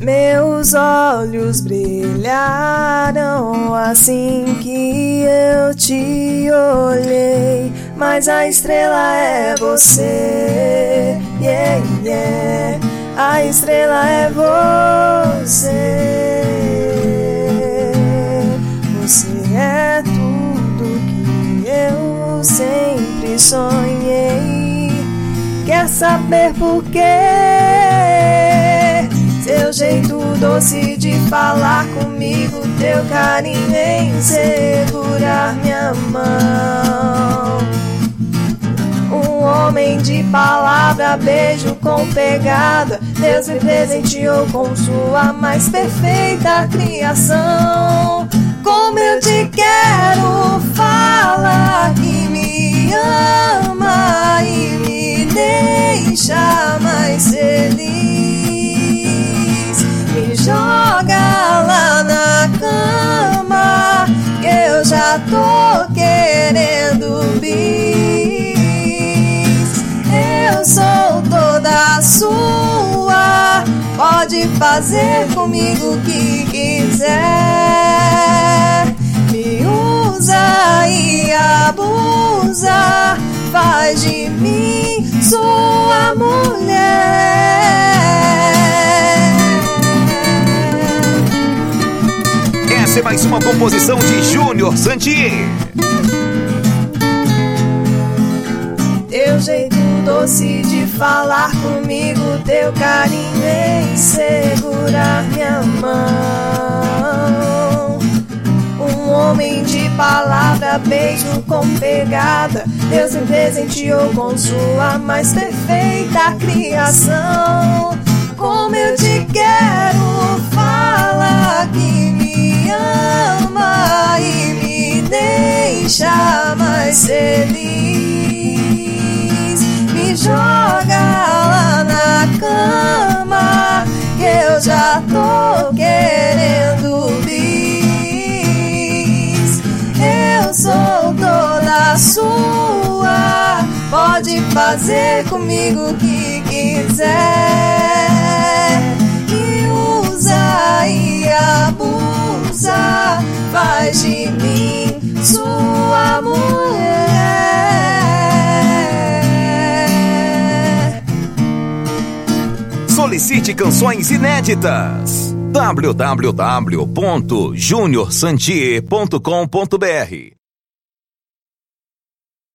Meus olhos brilharam assim que eu te olhei, mas a estrela é você. Yeah, yeah. A estrela é você. Sonhei. Quer saber por quê? Teu jeito doce de falar comigo, teu carinho em segurar minha mão. Um homem de palavra, beijo com pegada. Deus me presenteou com sua mais perfeita criação. Como eu te quero, pode fazer comigo o que quiser. Me usa e abusa, faz de mim sua mulher. Essa é mais uma composição de Júnior Santier. Teu jeito doce de falar comigo, teu carinho de palavra, beijo com pegada. Deus me presenteou com sua mais perfeita criação. Como eu te quero, fala que me ama e me deixa mais feliz. Pode fazer comigo o que quiser. E usa e abusa, faz de mim sua mulher. Solicite canções inéditas. www.juniorsantier.com.br